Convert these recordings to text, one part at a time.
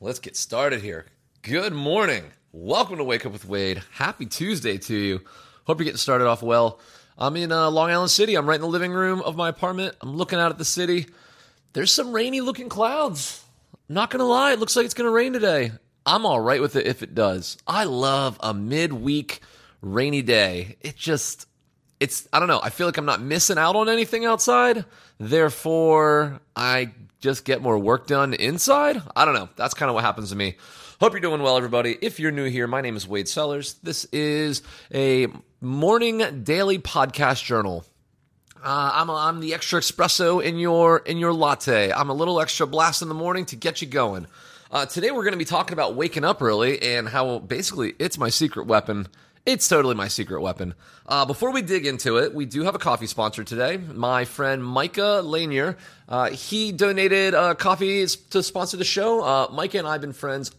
let's get started here. Good morning. Welcome to Wake Up with Wade. Happy Tuesday to you. Hope you're getting started off well. I'm in uh, Long Island City. I'm right in the living room of my apartment. I'm looking out at the city. There's some rainy looking clouds. Not gonna lie, it looks like it's gonna rain today. I'm all right with it if it does. I love a midweek rainy day. It just, it's, I don't know. I feel like I'm not missing out on anything outside. Therefore, I just get more work done inside. I don't know. That's kind of what happens to me. Hope you're doing well, everybody. If you're new here, my name is Wade Sellers. This is a morning daily podcast journal. Uh, I'm, a, I'm the extra espresso in your in your latte. I'm a little extra blast in the morning to get you going. Uh, today we're going to be talking about waking up early and how basically it's my secret weapon. It's totally my secret weapon. Uh, before we dig into it, we do have a coffee sponsor today. My friend Micah Lanier, uh, he donated uh, coffee to sponsor the show. Uh, Micah and I have been friends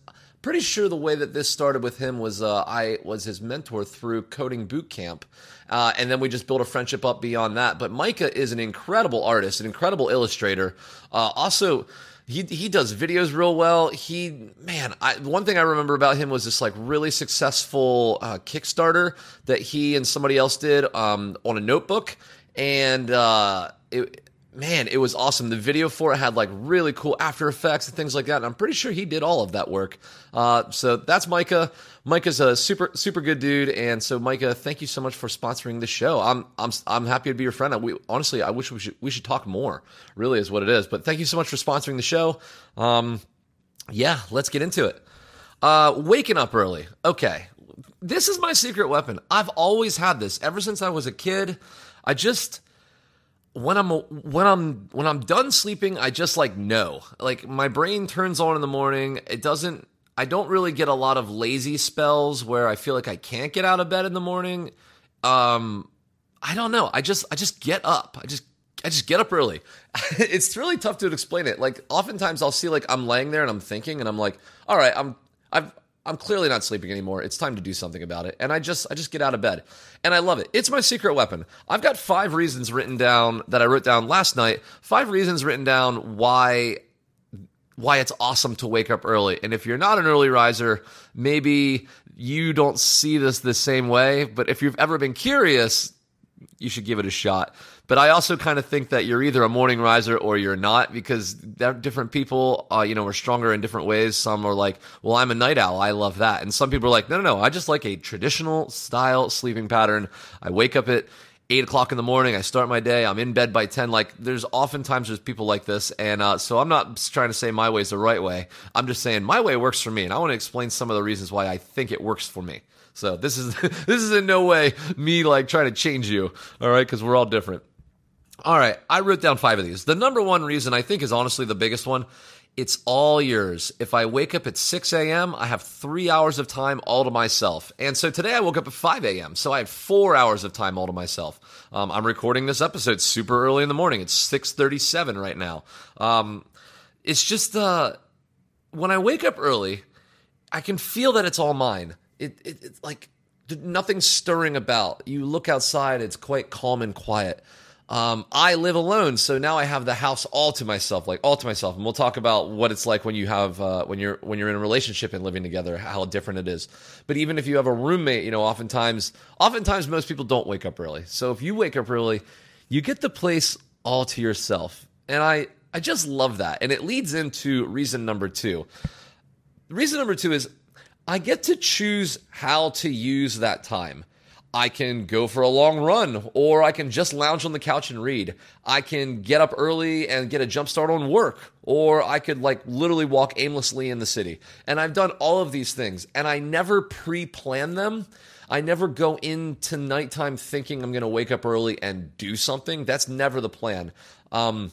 pretty sure the way that this started with him was uh, I was his mentor through coding boot camp. Uh, and then we just built a friendship up beyond that. But Micah is an incredible artist, an incredible illustrator. Also, he he does videos real well. He man, I, one thing I remember about him was this like really successful uh, Kickstarter that he and somebody else did um, on a notebook, and uh, it man, it was awesome. The video for it had like really cool After Effects and things like that. And I'm pretty sure he did all of that work. Uh, so that's Micah. Micah's a super super good dude, and so Micah, thank you so much for sponsoring the show. I'm I'm I'm happy to be your friend. We, honestly, I wish we should we should talk more. Really, is what it is. But thank you so much for sponsoring the show. Um, yeah, let's get into it. Uh, waking up early. Okay, this is my secret weapon. I've always had this ever since I was a kid. I just when I'm when I'm when I'm done sleeping, I just like know. Like my brain turns on in the morning. It doesn't I don't really get a lot of lazy spells where I feel like I can't get out of bed in the morning. Um I don't know. I just I just get up. I just I just get up early. it's really tough to explain it. Like oftentimes I'll see like I'm laying there and I'm thinking and I'm like, "All right, I'm I've I'm clearly not sleeping anymore. It's time to do something about it. And I just I just get out of bed. And I love it. It's my secret weapon. I've got 5 reasons written down that I wrote down last night. 5 reasons written down why why it's awesome to wake up early. And if you're not an early riser, maybe you don't see this the same way, but if you've ever been curious, you should give it a shot. But I also kind of think that you're either a morning riser or you're not because different people, uh, you know, are stronger in different ways. Some are like, well, I'm a night owl. I love that. And some people are like, no, no, no. I just like a traditional style sleeping pattern. I wake up at eight o'clock in the morning. I start my day. I'm in bed by 10. Like there's oftentimes there's people like this. And, uh, so I'm not trying to say my way is the right way. I'm just saying my way works for me. And I want to explain some of the reasons why I think it works for me. So this is, this is in no way me like trying to change you. All right. Cause we're all different. All right, I wrote down five of these. The number one reason I think is honestly the biggest one. It's all yours. If I wake up at 6 a.m., I have three hours of time all to myself. And so today I woke up at 5 a.m., so I have four hours of time all to myself. Um, I'm recording this episode super early in the morning. It's 6:37 right now. Um, it's just uh, when I wake up early, I can feel that it's all mine. It, it, it's like nothing's stirring about. You look outside; it's quite calm and quiet. Um, I live alone, so now I have the house all to myself, like all to myself. And we'll talk about what it's like when you have uh, when you're when you're in a relationship and living together, how different it is. But even if you have a roommate, you know, oftentimes, oftentimes most people don't wake up early. So if you wake up early, you get the place all to yourself, and I I just love that. And it leads into reason number two. Reason number two is I get to choose how to use that time. I can go for a long run, or I can just lounge on the couch and read. I can get up early and get a jump start on work, or I could like literally walk aimlessly in the city. And I've done all of these things, and I never pre plan them. I never go into nighttime thinking I'm going to wake up early and do something. That's never the plan. Um,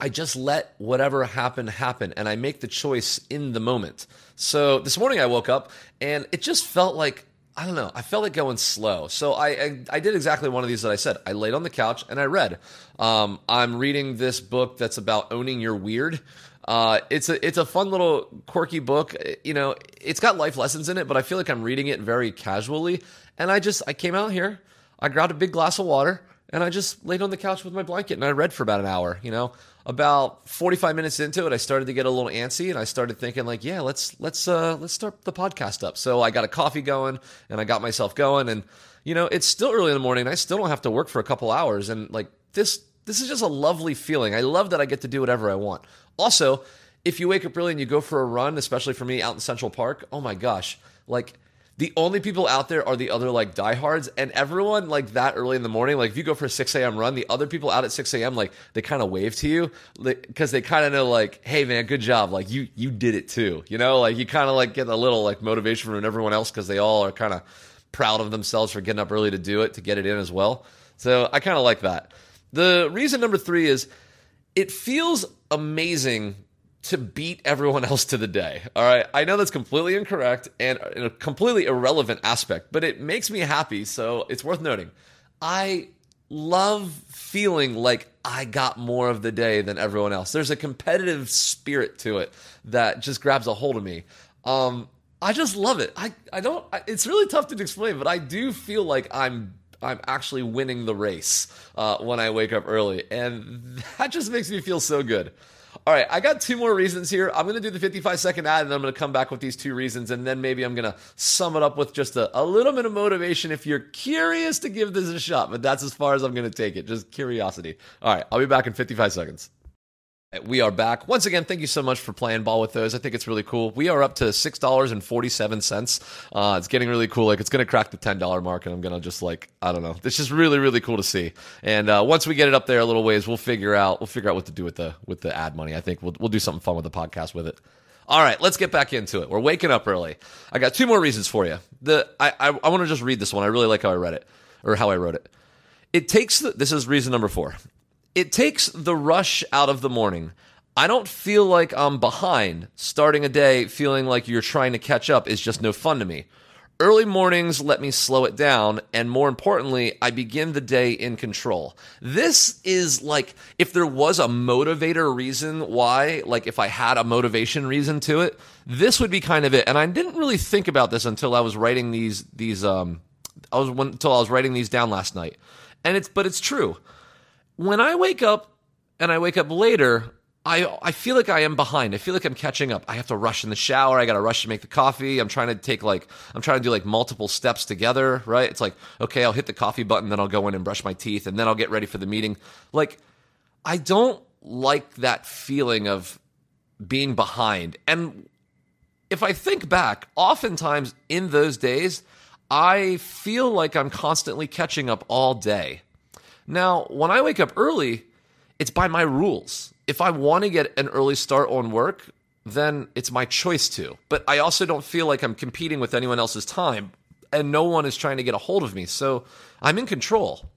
I just let whatever happen happen and I make the choice in the moment. So this morning I woke up and it just felt like I don't know. I felt like going slow. So I, I, I did exactly one of these that I said. I laid on the couch and I read. Um, I'm reading this book that's about owning your weird. Uh, it's a it's a fun little quirky book. You know, it's got life lessons in it, but I feel like I'm reading it very casually. And I just I came out here, I grabbed a big glass of water, and I just laid on the couch with my blanket and I read for about an hour. You know, about 45 minutes into it, I started to get a little antsy and I started thinking like, yeah, let's let's uh let's start the podcast up. So I got a coffee going and I got myself going and you know, it's still early in the morning. I still don't have to work for a couple hours and like this this is just a lovely feeling. I love that I get to do whatever I want. Also, if you wake up early and you go for a run, especially for me out in Central Park, oh my gosh, like the only people out there are the other like diehards, and everyone like that early in the morning. Like if you go for a six a.m. run, the other people out at six a.m. like they kind of wave to you because they kind of know like, hey man, good job, like you you did it too. You know, like you kind of like get a little like motivation from everyone else because they all are kind of proud of themselves for getting up early to do it to get it in as well. So I kind of like that. The reason number three is it feels amazing to beat everyone else to the day. All right. I know that's completely incorrect and a completely irrelevant aspect, but it makes me happy. So it's worth noting. I love feeling like I got more of the day than everyone else. There's a competitive spirit to it that just grabs a hold of me. Um, I just love it. I, I don't, it's really tough to explain, but I do feel like I'm I'm actually winning the race uh, when I wake up early. And that just makes me feel so good. All right, I got two more reasons here. I'm going to do the 55 second ad and I'm going to come back with these two reasons. And then maybe I'm going to sum it up with just a, a little bit of motivation if you're curious to give this a shot. But that's as far as I'm going to take it, just curiosity. All right, I'll be back in 55 seconds. We are back. Once again, thank you so much for playing ball with those. I think it's really cool. We are up to $6.47. Uh, it's getting really cool. Like, it's going to crack the $10 mark, and I'm going to just, like, I don't know. It's just really, really cool to see. And uh, once we get it up there a little ways, we'll figure out we'll figure out what to do with the with the ad money. I think we'll, we'll do something fun with the podcast with it. All right, let's get back into it. We're waking up early. I got two more reasons for you. The I, I, I want to just read this one. I really like how I read it, or how I wrote it. It takes the, this is reason number four. It takes the rush out of the morning. I don't feel like I'm behind. Starting a day feeling like you're trying to catch up is just no fun to me. Early mornings let me slow it down, and more importantly, I begin the day in control. This is like if there was a motivator reason why, like if I had a motivation reason to it, this would be kind of it. And I didn't really think about this until I was writing these these um I was until I was writing these down last night. And it's but it's true when I wake up and I wake up later, I I feel like I am behind. I feel like I'm catching up. I have to rush in the shower. I got to rush to make the coffee. I'm trying to take like I'm trying to do like multiple steps together, right? It's like, okay, I'll hit the coffee button, then I'll go in and brush my teeth, and then I'll get ready for the meeting. Like I don't like that feeling of being behind. And if I think back, oftentimes in those days, I feel like I'm constantly catching up all day. Now, when I wake up early, it's by my rules. If I want to get an early start on work, then it's my choice to. But I also don't feel like I'm competing with anyone else's time and no one is trying to get a hold of me. So I'm in control.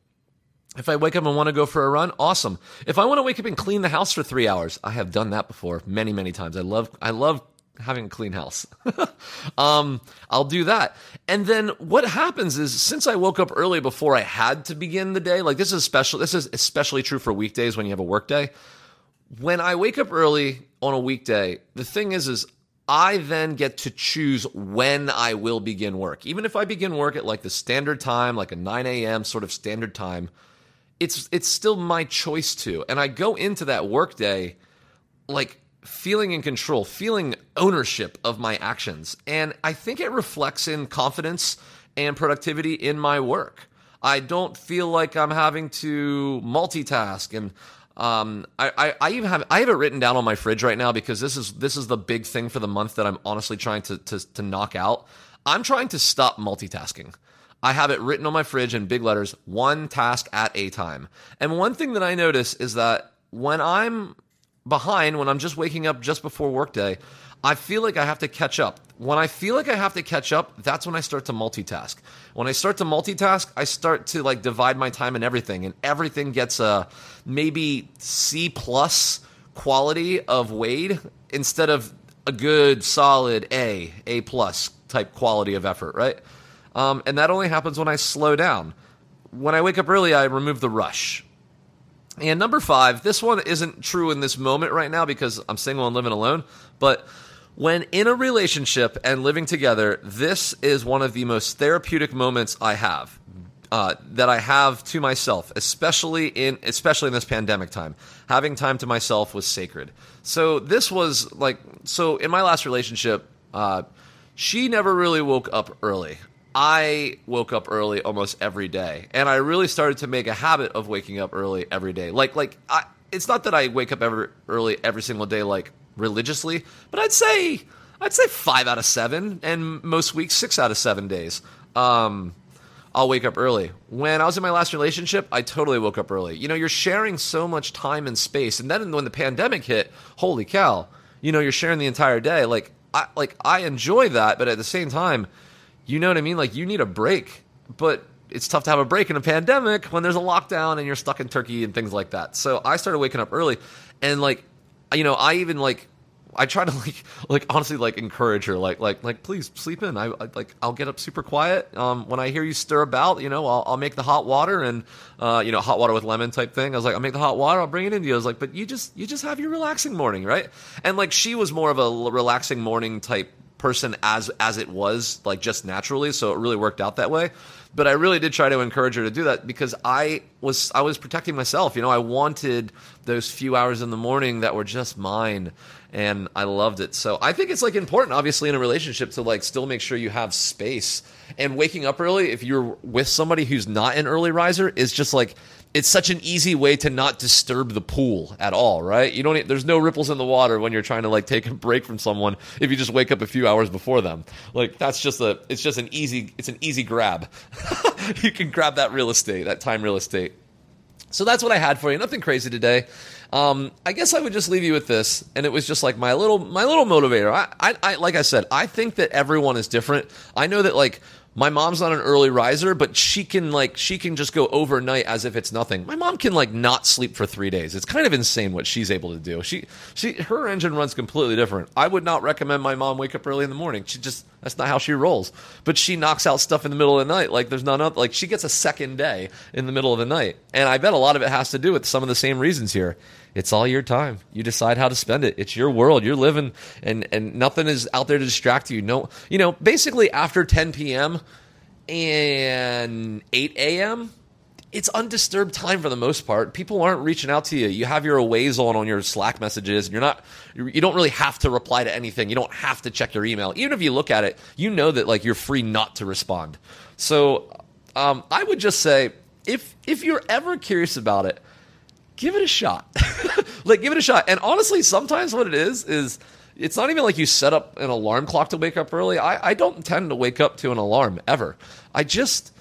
If I wake up and want to go for a run, awesome. If I want to wake up and clean the house for 3 hours, I have done that before many many times. I love I love having a clean house. um, I'll do that. And then what happens is since I woke up early before I had to begin the day, like this is special this is especially true for weekdays when you have a work day. When I wake up early on a weekday, the thing is is I then get to choose when I will begin work. Even if I begin work at like the standard time, like a 9 a.m. sort of standard time, it's it's still my choice to. And I go into that workday like feeling in control, feeling ownership of my actions. And I think it reflects in confidence and productivity in my work. I don't feel like I'm having to multitask and um, I, I, I, even have I have it written down on my fridge right now because this is this is the big thing for the month that I'm honestly trying to, to to knock out. I'm trying to stop multitasking. I have it written on my fridge in big letters, one task at a time. And one thing that I notice is that when I'm behind when I'm just waking up just before workday, I feel like I have to catch up. When I feel like I have to catch up, that's when I start to multitask. When I start to multitask, I start to like divide my time and everything, and everything gets a maybe C plus quality of Wade instead of a good solid A, A plus type quality of effort, right? Um, and that only happens when I slow down. When I wake up early, I remove the rush. And number five, this one isn't true in this moment right now because I'm single and living alone, but when in a relationship and living together, this is one of the most therapeutic moments I have. Uh, that I have to myself, especially in especially in this pandemic time. having time to myself was sacred. So this was like so in my last relationship, uh, she never really woke up early. I woke up early almost every day, and I really started to make a habit of waking up early every day. Like like I, it's not that I wake up every early every single day like religiously, but I'd say I'd say five out of seven, and most weeks six out of seven days. Um, I'll wake up early. When I was in my last relationship, I totally woke up early. You know, you're sharing so much time and space, and then when the pandemic hit, holy cow! You know, you're sharing the entire day. Like I like I enjoy that, but at the same time, you know what I mean? Like you need a break, but it's tough to have a break in a pandemic when there's a lockdown and you're stuck in Turkey and things like that. So I started waking up early, and like, you know, I even like I try to like like honestly like encourage her like like like please sleep in. I, I like I'll get up super quiet. Um, when I hear you stir about, you know, I'll, I'll make the hot water and uh, you know hot water with lemon type thing. I was like, I'll make the hot water. I'll bring it into you. I was like, but you just you just have your relaxing morning, right? And like she was more of a relaxing morning type person as as it was like just naturally so it really worked out that way but I really did try to encourage her to do that because I was I was protecting myself. You know, I wanted those few hours in the morning that were just mine and I loved it. So I think it's like important, obviously, in a relationship to like still make sure you have space. And waking up early, if you're with somebody who's not an early riser, is just like it's such an easy way to not disturb the pool at all, right? You don't. There's no ripples in the water when you're trying to like take a break from someone if you just wake up a few hours before them. Like that's just a. It's just an easy. It's an easy grab. you can grab that real estate, that time real estate. So that's what I had for you. Nothing crazy today. Um, I guess I would just leave you with this, and it was just like my little my little motivator. I, I, I like I said, I think that everyone is different. I know that like my mom's not an early riser, but she can like she can just go overnight as if it's nothing. My mom can like not sleep for three days. It's kind of insane what she's able to do. She she her engine runs completely different. I would not recommend my mom wake up early in the morning. She just that's not how she rolls. But she knocks out stuff in the middle of the night. Like there's none like she gets a second day in the middle of the night. And I bet a lot of it has to do with some of the same reasons here. It's all your time. You decide how to spend it. It's your world. You're living, and and nothing is out there to distract you. No, you know, basically after 10 p.m. and 8 a.m. It's undisturbed time for the most part. People aren't reaching out to you. You have your aways on on your Slack messages, and you're not. You don't really have to reply to anything. You don't have to check your email. Even if you look at it, you know that like you're free not to respond. So, um, I would just say if if you're ever curious about it, give it a shot. like, give it a shot. And honestly, sometimes what it is is it's not even like you set up an alarm clock to wake up early. I, I don't tend to wake up to an alarm ever. I just,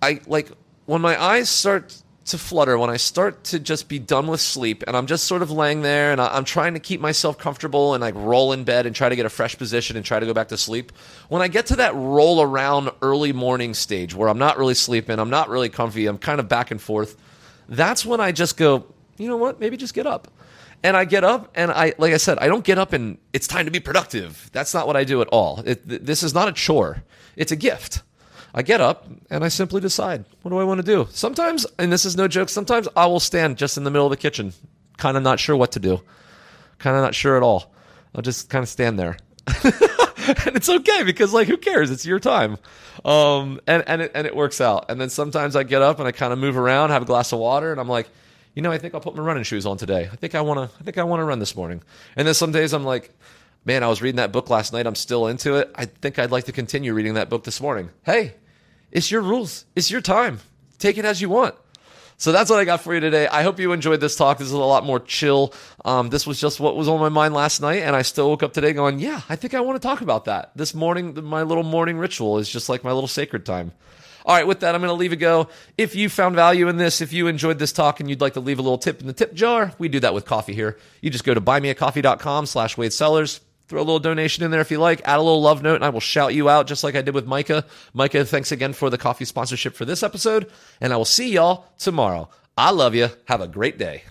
I like when my eyes start to flutter, when I start to just be done with sleep, and I'm just sort of laying there and I, am trying to keep myself comfortable and like roll in bed and try to get a fresh position and try to go back to sleep. When I get to that roll around early morning stage where I'm not really sleeping, I'm not really comfy, I'm kind of back and forth that's when I just go, you know what? Maybe just get up. And I get up, and I, like I said, I don't get up and it's time to be productive. That's not what I do at all. It, this is not a chore, it's a gift. I get up and I simply decide, what do I want to do? Sometimes, and this is no joke, sometimes I will stand just in the middle of the kitchen, kind of not sure what to do, kind of not sure at all. I'll just kind of stand there. and it's okay because like who cares? It's your time. Um, and and it, and it works out. And then sometimes I get up and I kind of move around, have a glass of water, and I'm like, you know, I think I'll put my running shoes on today. I think I want to. I think I want to run this morning. And then some days I'm like, man, I was reading that book last night. I'm still into it. I think I'd like to continue reading that book this morning. Hey, it's your rules. It's your time. Take it as you want. So that's what I got for you today. I hope you enjoyed this talk. This is a lot more chill. Um, this was just what was on my mind last night, and I still woke up today going, "Yeah, I think I want to talk about that." This morning, my little morning ritual is just like my little sacred time. All right, with that, I'm going to leave it go. If you found value in this, if you enjoyed this talk and you'd like to leave a little tip in the tip jar, we do that with coffee here. You just go to buymeacoffee.com slash Wade Sellers. Throw a little donation in there if you like. Add a little love note, and I will shout you out just like I did with Micah. Micah, thanks again for the coffee sponsorship for this episode, and I will see y'all tomorrow. I love you. Have a great day.